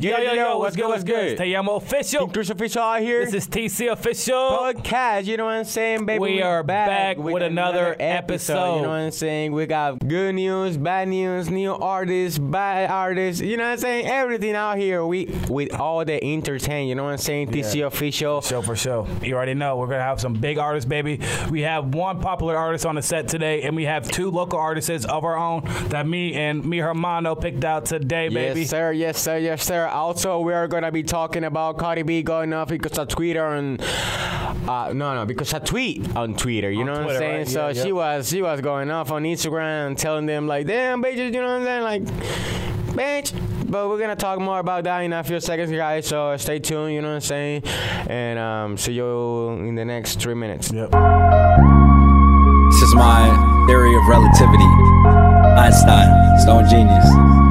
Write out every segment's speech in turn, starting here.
Yo, yo, yo, what's good, what's good? Te llamo official. Chris official out here. This is TC official. podcast. You know what I'm saying, baby? We are back back with another episode. You know what I'm saying? We got good news, bad news, new artists, bad artists. You know what I'm saying? Everything out here. We with all the entertain. You know what I'm saying? TC official. Show for show. You already know we're gonna have some big artists, baby. We have one popular artist on the set today, and we have two local artists of our own that me and me Hermano picked out today, baby. Yes, sir. Yes, sir. Yes, sir. Also, we are gonna be talking about Cardi B going off because of Twitter and uh, no, no, because a tweet on Twitter. You On know what I'm saying? right? So Yeah, she yeah. was she was going off on Instagram, telling them like, "Damn, bitches," you know what I'm saying? Like, bitch. But we're gonna talk more about that in a few seconds, guys. So stay tuned. You know what I'm saying? And um, see you in the next three minutes. Yep. This is my theory of relativity. Einstein, Stone Genius.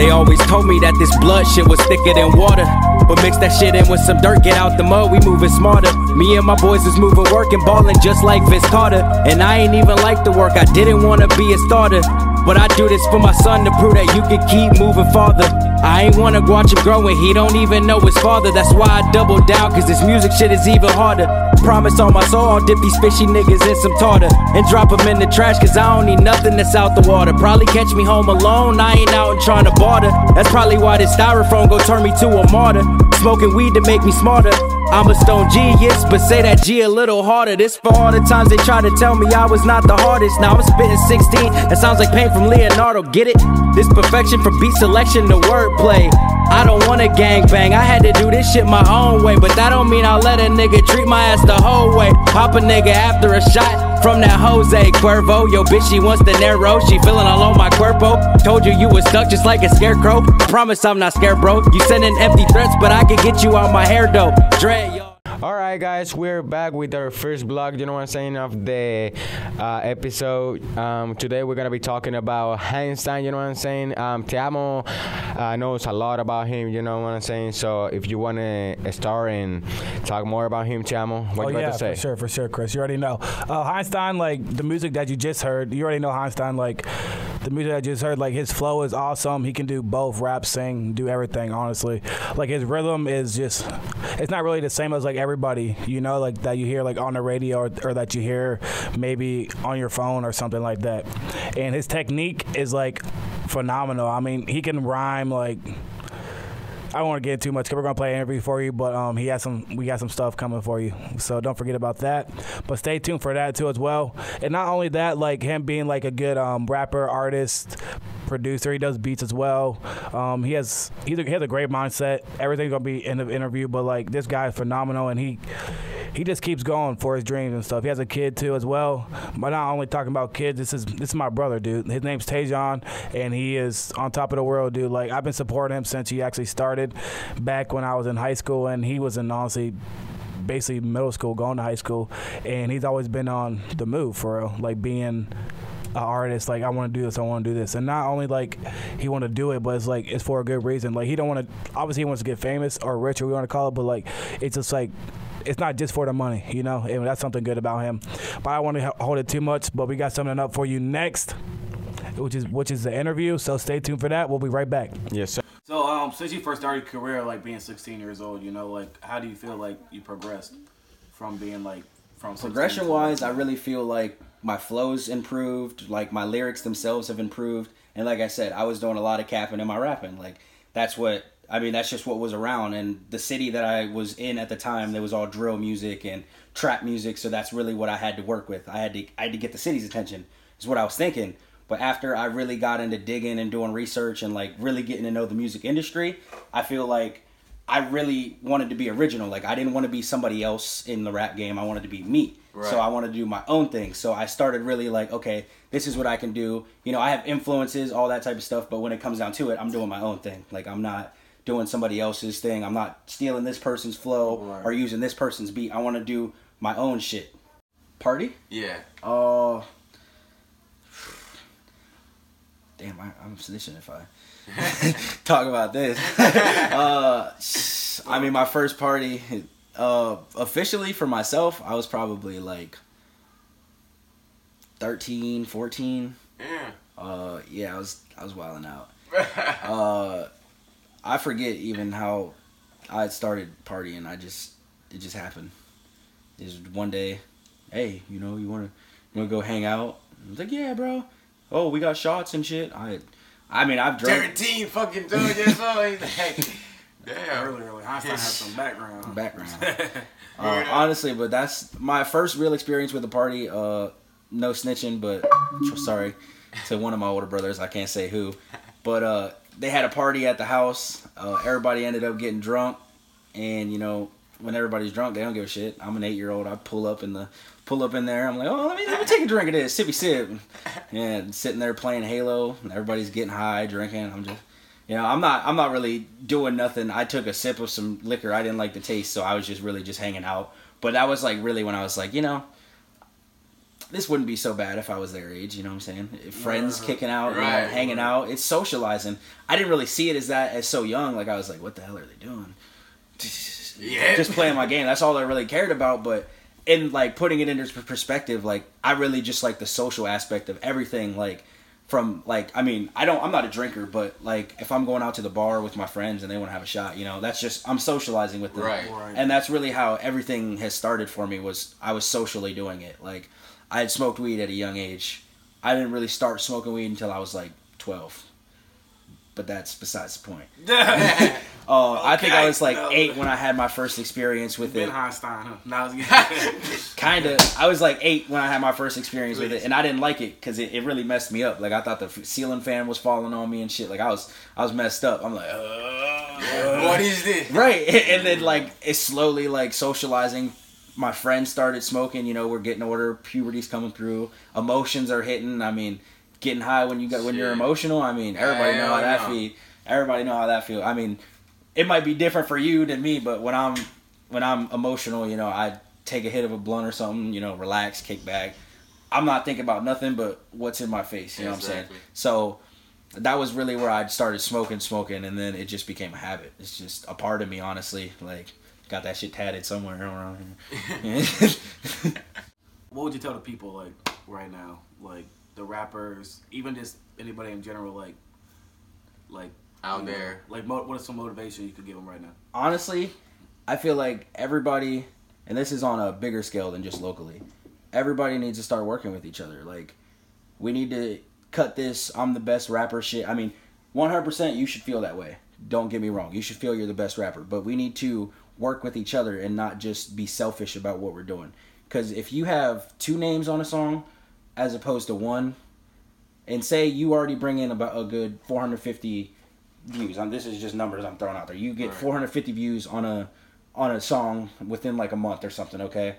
They always told me that this blood shit was thicker than water. But mix that shit in with some dirt, get out the mud, we moving smarter. Me and my boys is moving, working, balling just like Vince Carter. And I ain't even like the work, I didn't wanna be a starter. But I do this for my son to prove that you can keep moving farther. I ain't wanna watch him grow and he don't even know his father. That's why I double down, cause this music shit is even harder. Promise on my soul, I'll dip these fishy niggas in some tartar and drop them in the trash, cause I don't need nothing that's out the water. Probably catch me home alone, I ain't out and trying to barter. That's probably why this styrofoam gon' turn me to a martyr. Smoking weed to make me smarter. I'm a stone genius, but say that G a little harder. This for all the times they tried to tell me I was not the hardest. Now I'm spitting 16. That sounds like pain from Leonardo. Get it? This perfection from beat selection to wordplay. I don't wanna gang bang. I had to do this shit my own way, but that don't mean I'll let a nigga treat my ass the whole way. Pop a nigga after a shot from that Jose Cuervo. Yo, bitch, she wants the narrow. She feeling all on my cuerpo. Told you you was stuck just like a scarecrow. Promise I'm not scared, bro. You sending empty threats, but I could get you out my hair though. Dre, yo. All right, guys, we're back with our first blog. You know what I'm saying of the uh, episode. Um, today we're gonna be talking about Einstein. You know what I'm saying? Um, Te Amo uh, knows a lot about him. You know what I'm saying? So if you wanna start and talk more about him, Te Amo, what Oh you got yeah, to say? for sure, for sure, Chris. You already know. Uh, Einstein, like the music that you just heard, you already know Einstein. Like the music I just heard, like his flow is awesome. He can do both rap, sing, do everything. Honestly, like his rhythm is just, it's not really the same as like everybody, you know, like that you hear like on the radio or, or that you hear maybe on your phone or something like that. And his technique is like phenomenal. I mean, he can rhyme like. I don't want to get too much because we're gonna play an interview for you, but um, he has some. We got some stuff coming for you, so don't forget about that. But stay tuned for that too as well. And not only that, like him being like a good um, rapper, artist, producer, he does beats as well. Um, he has he's a, he has a great mindset. Everything's gonna be in the interview, but like this guy is phenomenal, and he he just keeps going for his dreams and stuff. He has a kid too as well. But not only talking about kids, this is this is my brother, dude. His name's Tajon, and he is on top of the world, dude. Like I've been supporting him since he actually started back when I was in high school, and he was in honestly basically middle school, going to high school, and he's always been on the move for real, like being an artist like i want to do this i want to do this and not only like he want to do it but it's like it's for a good reason like he don't want to obviously he wants to get famous or rich or we want to call it but like it's just like it's not just for the money you know and that's something good about him but i don't want to hold it too much but we got something up for you next which is which is the interview so stay tuned for that we'll be right back Yes, sir. so um since you first started your career like being 16 years old you know like how do you feel like you progressed from being like from progression wise? I really feel like my flows improved, like my lyrics themselves have improved, and like I said, I was doing a lot of capping in my rapping. Like that's what I mean. That's just what was around, and the city that I was in at the time, there was all drill music and trap music. So that's really what I had to work with. I had to I had to get the city's attention. Is what I was thinking. But after I really got into digging and doing research and like really getting to know the music industry, I feel like I really wanted to be original. Like I didn't want to be somebody else in the rap game. I wanted to be me. Right. So I wanted to do my own thing. So I started really like, okay, this is what I can do. You know, I have influences, all that type of stuff, but when it comes down to it, I'm doing my own thing. Like I'm not doing somebody else's thing. I'm not stealing this person's flow or using this person's beat. I want to do my own shit. Party? Yeah. Uh Damn, I, I'm snitching if I talk about this. uh, I mean, my first party, uh, officially for myself, I was probably like 13, 14. Yeah. Uh, yeah, I was I was wilding out. uh, I forget even how I started partying. I just it just happened. Just one day, hey, you know, you wanna you wanna go hang out? I was like, yeah, bro. Oh, we got shots and shit. I, I mean, I've drank Thirteen fucking told you so. He's like, damn. Early, early. Einstein has some background. background. uh, honestly, but that's my first real experience with a party. Uh, no snitching, but sorry to one of my older brothers. I can't say who, but uh, they had a party at the house. Uh, everybody ended up getting drunk, and you know when everybody's drunk, they don't give a shit. I'm an eight year old. I pull up in the pull up in there. I'm like, oh, let me let me take a drink of this, sippy sip, and sitting there playing Halo. And everybody's getting high, drinking. I'm just. You know, I'm not. I'm not really doing nothing. I took a sip of some liquor. I didn't like the taste, so I was just really just hanging out. But that was like really when I was like, you know, this wouldn't be so bad if I was their age. You know what I'm saying? If friends uh-huh. kicking out, you know, Right, hanging out. It's socializing. I didn't really see it as that as so young. Like I was like, what the hell are they doing? Yeah. Just playing my game. That's all I really cared about. But in like putting it into perspective, like I really just like the social aspect of everything. Like from like I mean I don't I'm not a drinker, but like if I'm going out to the bar with my friends and they want to have a shot, you know, that's just I'm socializing with them. Right. Right. And that's really how everything has started for me was I was socially doing it. Like I had smoked weed at a young age. I didn't really start smoking weed until I was like 12. But that's besides the point. Uh, I think I was like no. eight when I had my first experience with Ben it. Einstein, huh? Now it's Kind of. I was like eight when I had my first experience with it, and I didn't like it because it, it really messed me up. Like I thought the f- ceiling fan was falling on me and shit. Like I was I was messed up. I'm like, uh, what is this? right. And then like it's slowly like socializing. My friends started smoking. You know, we're getting older. Puberty's coming through. Emotions are hitting. I mean, getting high when you got when you're emotional. I mean, everybody know how that feel. Everybody know how that feel. I mean, it might be different for you than me, but when I'm when I'm emotional, you know, I take a hit of a blunt or something, you know, relax, kick back. I'm not thinking about nothing but what's in my face. You know what I'm saying? So that was really where I started smoking, smoking, and then it just became a habit. It's just a part of me, honestly. Like, got that shit tatted somewhere around here. what would you tell the people like right now, like the rappers, even just anybody in general, like, like Out you know, there. like mo- what is some motivation you could give them right now? honestly, I feel like everybody, and this is on a bigger scale than just locally, everybody needs to start working with each other. Like, we need to cut this I'm the best rapper shit. I mean, 100% you should feel that way. Don't get me wrong. You should feel you're the best rapper. But we need to work with each other and not just be selfish about what we're doing. Because if you have two names on a song as opposed to one, and say you already bring in about a good 450 views. Um, this is just numbers I'm throwing out there. You get Right. 450 views on a on a song within like a month or something, okay?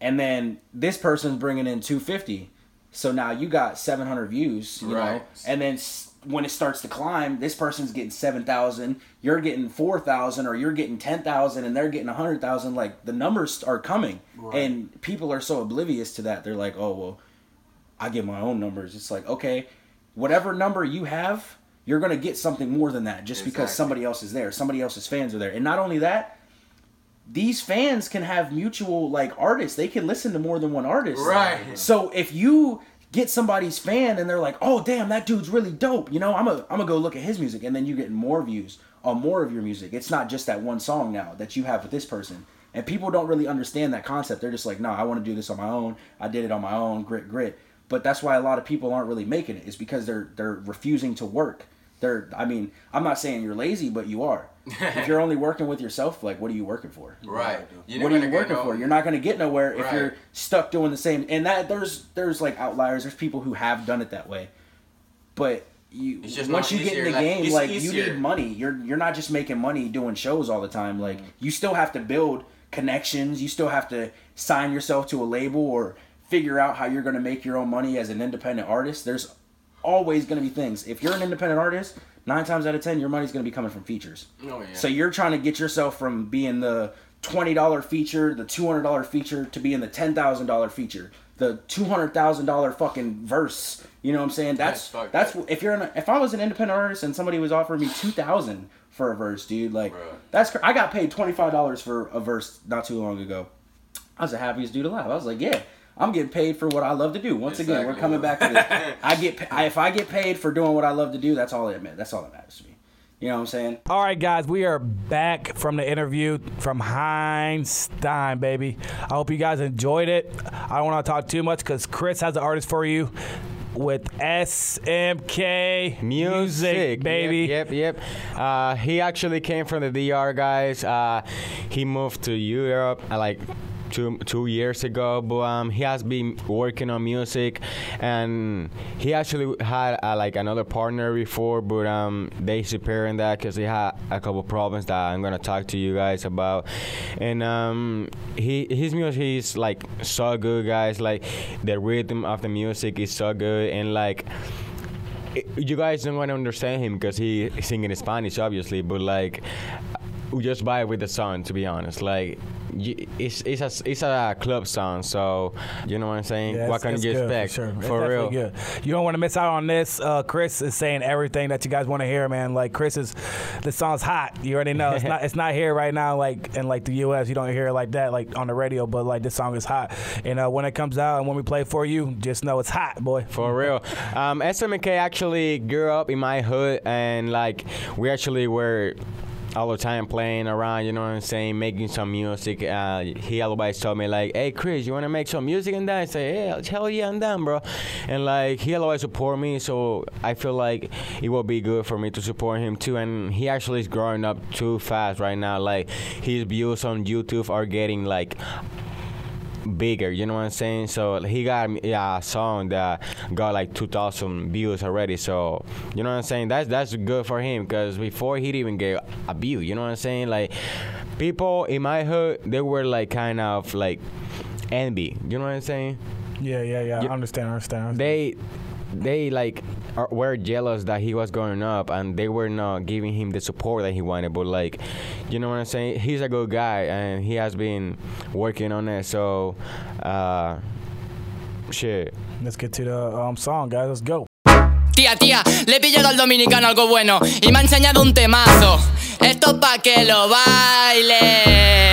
And then this person's bringing in 250. So now you got 700 views, you know. Right. And then when it starts to climb, this person's getting 7,000, you're getting 4,000 or you're getting 10,000 and they're getting a 100,000 like the numbers are coming. Right. And people are so oblivious to that. They're like, "Oh, well, I get my own numbers. It's like, okay, whatever number you have, you're going to get something more than that just because somebody else is there. Somebody else's fans are there. And not only that, these fans can have mutual like artists. They can listen to more than one artist. Right. So if you get somebody's fan and they're like, "Oh, damn, that dude's really dope." You know, I'm a I'm to go look at his music and then you get more views on more of your music. It's not just that one song now that you have with this person. And people don't really understand that concept. They're just like, "No, I want to do this on my own. I did it on my own, grit grit." But that's why a lot of people aren't really making it. Is because they're they're refusing to work. They're I mean, I'm not saying you're lazy, but you are. If you're only working with yourself, like what are you working for? Right. You're what are you working for? You're not going to get nowhere if Right. you're stuck doing the same. And that there's there's like outliers. There's people who have done it that way, but you It's just once not you get in the like, game, it's like you need money. You're you're not just making money doing shows all the time. Like mm-hmm. you still have to build connections. You still have to sign yourself to a label or figure out how you're going to make your own money as an independent artist. There's always going to be things. If you're an independent artist, nine times out of ten, your money's going to be coming from features. Oh, yeah. So you're trying to get yourself from being the twenty dollar feature, the two hundred dollar feature, to being the ten thousand dollar feature, the two hundred thousand dollar fucking verse. You know what I'm saying? That's That's that's, up. if you're an, if I was an independent artist and somebody was offering me two thousand for a verse, dude, like Bruh. that's I got paid twenty five dollars for a verse not too long ago. I was the happiest dude alive. I was like, yeah. I'm getting paid for what I love to do. Once again, we're coming back to this. I get I, if I get paid for doing what I love to do, that's all that that's all that matters to me. You know what I'm saying? All right, guys, we are back from the interview from Einstein, baby. I hope you guys enjoyed it. I don't want to talk too much because Chris has an artist for you with SMK Music, baby. Yep, yep. yep. Uh, he actually came from the DR, guys. Uh, he moved to Europe uh, like two two years ago, but um, he has been working on music, and he actually had uh, like another partner before, but um, they in that because he had a couple problems that I'm gonna talk to you guys about, and um, he his music is like so good, guys. Like the rhythm of the music is so good, and like you guys don't want to understand him because he singing in Spanish, obviously, but like we just vibe with the song. To be honest, like it's it's a it's a club song, so you know what I'm saying. Yeah, what can you expect? For, sure. for real, good. You don't want to miss out on this. Uh, Chris is saying everything that you guys want to hear, man. Like Chris is, the song's hot. You already know it's not it's not here right now, like in like the U.S. You don't hear it like that, like on the radio. But like this song is hot, and uh, when it comes out and when we play for you, just know it's hot, boy. For real. Um, SMK actually grew up in my hood, and like we actually were all the time playing around, you know what I'm saying, making some music. Uh, he always told me like, "Hey Chris, you wanna make some music and that?" I say, "Yeah, hell yeah, I'm down, bro." And like he always support me, so I feel like it will be good for me to support him too. And he actually is growing up too fast right now. Like his views on YouTube are getting like bigger. You know what I'm saying? So he got yeah, a song that got like 2,000 views already. So you know what I'm saying? That's that's good for him because before he even get a view. You know what I'm saying? Like people in my hood, they were like kind of like envy. You know what I'm saying? Yeah, yeah, yeah. You, I understand. I understand. I understand. They they like are, were jealous that he was growing up and they were not giving him the support that he wanted but like you know what i'm saying he's a good guy and he has been working on it so uh shit let's get to the um, song guys let's go Tía, tía, le he pillado al dominicano algo bueno y me ha enseñado un temazo. Esto pa' que lo baile.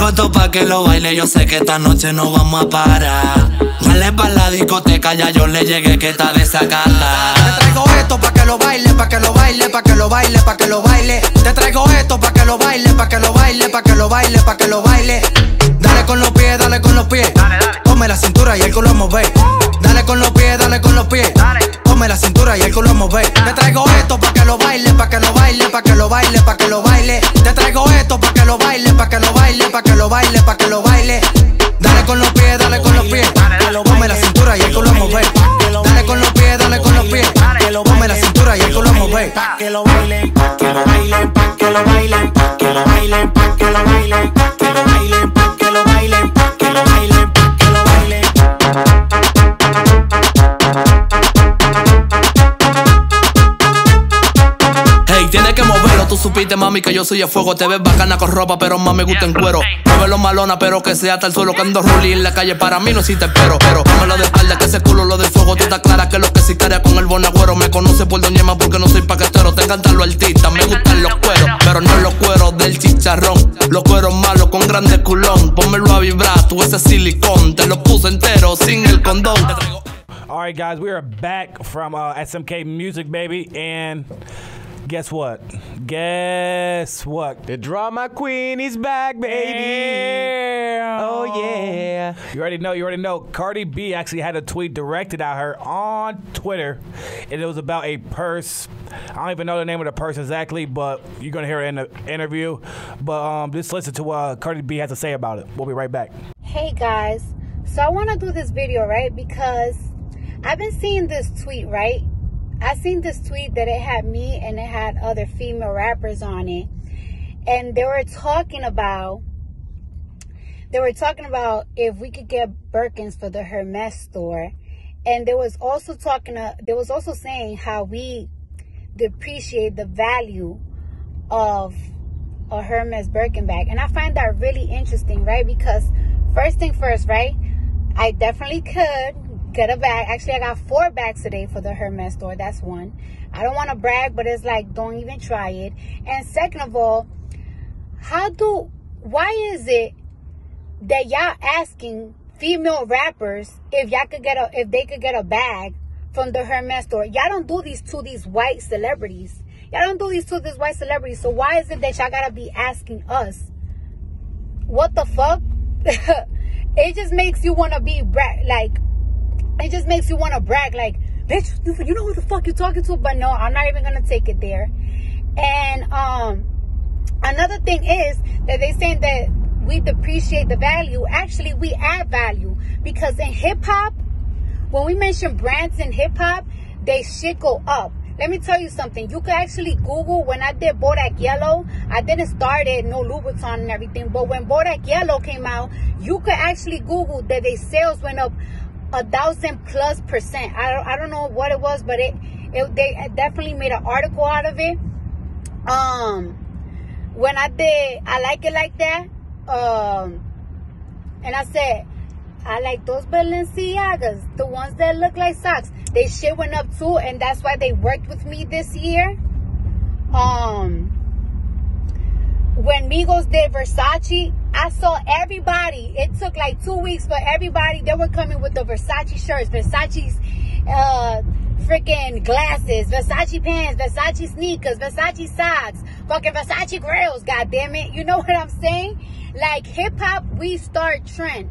Traigo esto pa' que lo baile, yo sé que esta noche no vamos a parar. Dale pa' la discoteca, ya yo le llegué que está desacada. Te traigo esto pa' que lo baile, pa' que lo baile, pa' que lo baile, pa' que lo baile. Te traigo esto pa' que lo baile, pa' que lo baile, pa' que lo baile, pa' que lo baile. Dale con los pies, dale con los pies. Come la cintura y el culo mueve. Dale con los pies, dale con los pies. Come la cintura y el culo mueve. Te traigo esto pa' que lo baile, pa' que lo baile, pa' que lo baile, pa' que lo baile. Te traigo esto pa' que lo baile, pa' que lo baile, pa' que lo baile, pa' que lo baile. Dale con los pies, dale con los pies. Come la cintura y el culo mueve. Dale con los pies, dale con los pies. Come la cintura y el culo mueve. Pa' que lo bailen, pa' que lo bailen, pa' que lo bailen, pa' que lo bailen, pa' que lo bailen, supiste mami que yo soy el fuego. Te ves bacana con ropa, pero más me gusta en cuero. Muévelo malona, pero que sea hasta el suelo Que ando en la calle, para mí no existe pero Pero lo de espalda, que ese culo lo del fuego. Tú estás clara que lo que sicaria con el bonagüero. Me conoce por doñema porque no soy paquetero. Te encantan los artistas, me gustan los cueros Pero no los cueros del chicharrón. Los cueros malos con grande culón. Pónmelo a vibrar, tú ese silicón. Te lo puse entero sin el condón. All right, guys, we are back from uh, SMK Music, baby, and guess what? Guess what? the drama queen is back baby oh yeah You already know. You already know. Cardi B actually had a tweet directed at her on Twitter, and it was about a purse. I don't even know the name of the purse exactly, but you're gonna hear it in the interview. But um, just listen to what Cardi B has to say about it. We'll be right back. Hey guys, so I want to do this video, right? Because I've been seeing this tweet, right? I seen this tweet that it had me and it had other female rappers on it. And they were talking about they were talking about if we could get Birkins for the Hermes store. And there was also talking uh, there was also saying how we depreciate the value of a Hermes Birkin bag. And I find that really interesting, right? Because first thing first, right? I definitely could get a bag. Actually, I got four bags today for the Hermes store. That's one. I don't want to brag, but it's like, don't even try it. And second of all, how do, why is it that y'all asking female rappers, if y'all could get a, if they could get a bag from the Hermes store, y'all don't do these to these white celebrities. Y'all don't do these to these white celebrities. So why is it that y'all gotta be asking us? What the fuck? it just makes you wanna be brag, like, it just makes you wanna brag, like, bitch, you, know who the fuck you're talking to? But no, I'm not even gonna take it there. And um, another thing is that they saying that we depreciate the value. Actually, we add value because in hip hop, when we mention brands in hip hop, they shit go up. Let me tell you something. You could actually Google when I did Bodak Yellow. I didn't start it, no Louboutin and everything. But when Bodak Yellow came out, you could actually Google that their sales went up a thousand plus percent. I don't, I don't know what it was, but it, it they definitely made an article out of it. Um, when I did, I like it like that. Um, and I said, I like those Balenciagas, the ones that look like socks. They shit went up too, and that's why they worked with me this year. Um, when Migos did Versace, I saw everybody. It took like two weeks for everybody. They were coming with the Versace shirts, Versace's uh, freaking glasses, Versace pants, Versace sneakers, Versace socks, fucking Versace grills. God damn it! You know what I'm saying? Like hip hop, we start trend,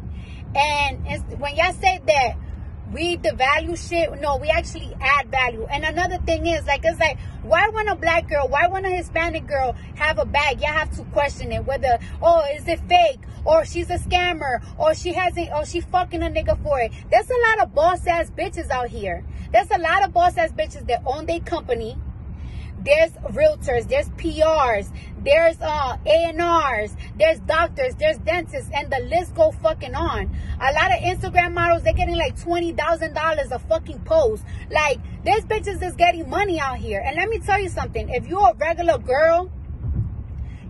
and when y'all say that we devalue shit. No, we actually add value. And another thing is, like, it's like, why when a black girl, why when a Hispanic girl have a bag, Y'all have to question it whether, oh, is it fake? Or she's a scammer, or she hasn't, or she fucking a nigga for it. There's a lot of boss ass bitches out here. There's a lot of boss ass bitches that own their company. There's realtors, there's PRs, there's uh A&Rs, there's doctors, there's dentists, and the list go fucking on. A lot of Instagram models, they're getting like $20,000 a fucking post. Like, there's bitches that's getting money out here. And let me tell you something. If you're a regular girl,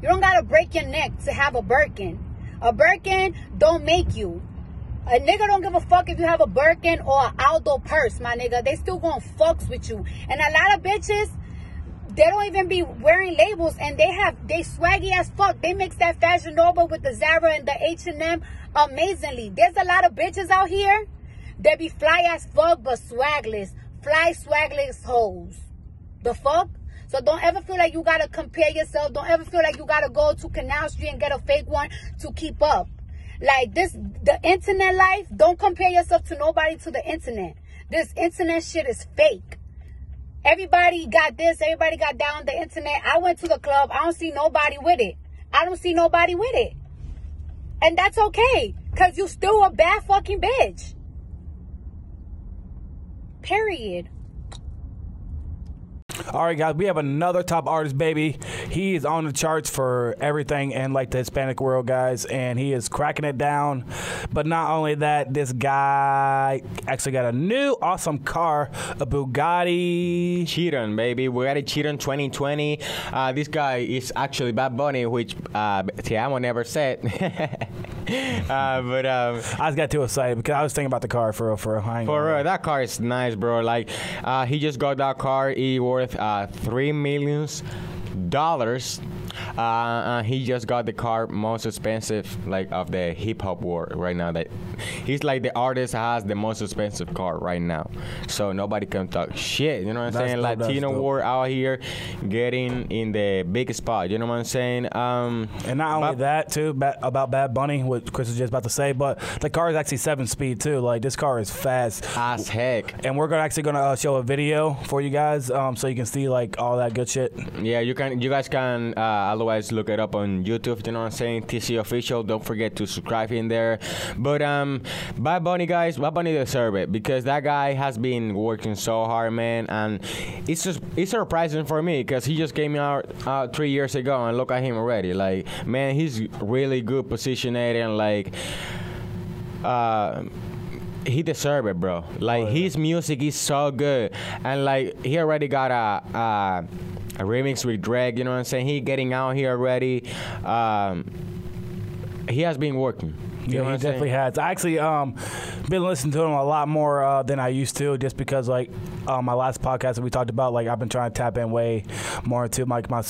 you don't gotta break your neck to have a Birkin. A Birkin don't make you. A nigga don't give a fuck if you have a Birkin or an Aldo purse, my nigga. They still gonna fucks with you. And a lot of bitches, they don't even be wearing labels and they have they swaggy as fuck. They mix that Fashion Nova with the Zara and the H&M amazingly. There's a lot of bitches out here that be fly as fuck but swagless. Fly swagless hoes. The fuck? So don't ever feel like you gotta compare yourself. Don't ever feel like you gotta go to Canal Street and get a fake one to keep up. Like this, the internet life, don't compare yourself to nobody to the internet. This internet shit is fake. Everybody got this. Everybody got down the internet. I went to the club. I don't see nobody with it. I don't see nobody with it. And that's okay. Cause you still a bad fucking bitch. Period. All right, guys, we have another top artist, baby. He is on the charts for everything in like the Hispanic world, guys, and he is cracking it down. But not only that, this guy actually got a new awesome car, a Bugatti Chiron, baby. Bugatti Chiron 2020. Uh, this guy is actually Bad Bunny, which uh, Te Amo never said. uh, but um, I just got too excited because I was thinking about the car for real, for a high. For real, that car is nice, bro. Like, uh, he just got that car. He worth uh, three millions dollars. Uh, uh, he just got the car most expensive like of the hip hop world right now. That he's like the artist has the most expensive car right now. So nobody can talk shit. You know what I'm That's saying? dope, Latino world out here getting in the big spot. You know what I'm saying? Um, And not only that, too, ba- about Bad Bunny, what Chris was just about to say, but the car is actually seven speed too. Like this car is fast. as heck. And we're gonna actually gonna uh, show a video for you guys, um, so you can see like all that good shit. Yeah, you can. You guys can uh, otherwise look it up on YouTube. You know what I'm saying? TC official. Don't forget to subscribe in there. But um, Bad Bunny guys, Bad Bunny deserve it because that guy has been working so hard, man, and it's just it's surprising for me because he just came out uh, three years ago and look at him already. Like, man, he's really good positioned and Like, uh he deserve it, bro. Like his music is so good, and like he already got a, a a remix with Drake. You know what I'm saying? He getting out here already. Um, he has been working. You know Yeah, he I'm saying? definitely has. I actually um been listening to him a lot more uh, than I used to, just because like uh, my last podcast that we talked about, like I've been trying to tap in way more into like my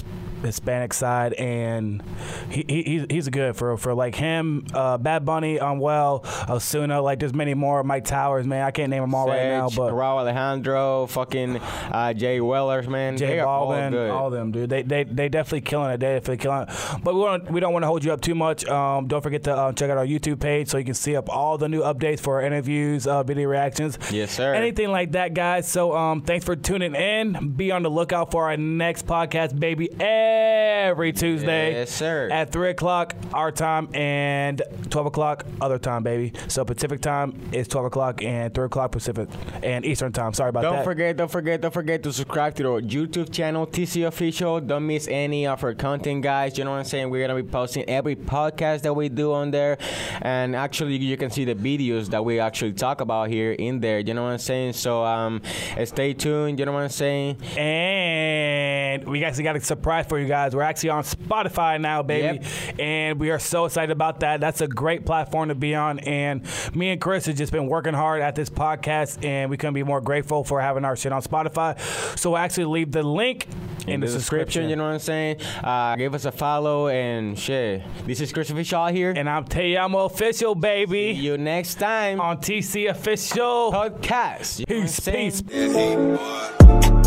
Hispanic side, and he, he he's, he's good for for like him, uh, Bad Bunny, Anuel, Ozuna, like there's many more. Myke Towers, man, I can't name them all right now, Sage, but Rauw Alejandro, fucking uh, Jay Wellers, man. Jay they are all all, of them, dude. They they they definitely killing it. They definitely killing it. But we want we don't want to hold you up too much. Um, don't forget to uh, check out our YouTube page so you can see up all the new updates for our interviews, uh, video reactions, Yes, sir. anything like that, guys. So um, thanks for tuning in. Be on the lookout for our next podcast, baby, every Tuesday. Yes, sir. At three o'clock our time and twelve o'clock other time, baby. So Pacific time is twelve o'clock and three o'clock Pacific and Eastern time. Sorry about that. Don't forget, don't forget, don't forget to subscribe to our YouTube channel, TC Official. Don't miss any of our content, guys. You know what I'm saying? We're gonna be posting every podcast that we do on there, and actually, you can see the videos that we actually talk about here in there. You know what I'm saying? So, um, stay tuned. You know what I'm saying? And we actually got a surprise for you guys. We're actually on Spotify now, baby. And we are so excited about that. That's a great platform to be on. And me and Chris have just been working hard at this podcast, and we couldn't be more grateful for having our shit on Spotify. So we'll actually leave the link in, the, description. You know what I'm saying? Uh, give us a follow and share. This is Chris Official here. And I'm Teyamo Official, See baby. you next time On TC Official. podcast. You know Peace, peace. Yeah, boy.